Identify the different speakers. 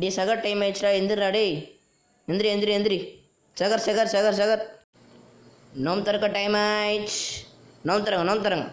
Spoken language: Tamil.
Speaker 1: டே சகர் டைம் ஆயிடுச்சுடா எந்திரா டே எந்திரி எந்திரி எந்திரி. சகர் சகர் சகர் சகர். நோம் திறக்க டைம் ஆயிடுச்சு. நோம் தரங்க நோம் தரங்க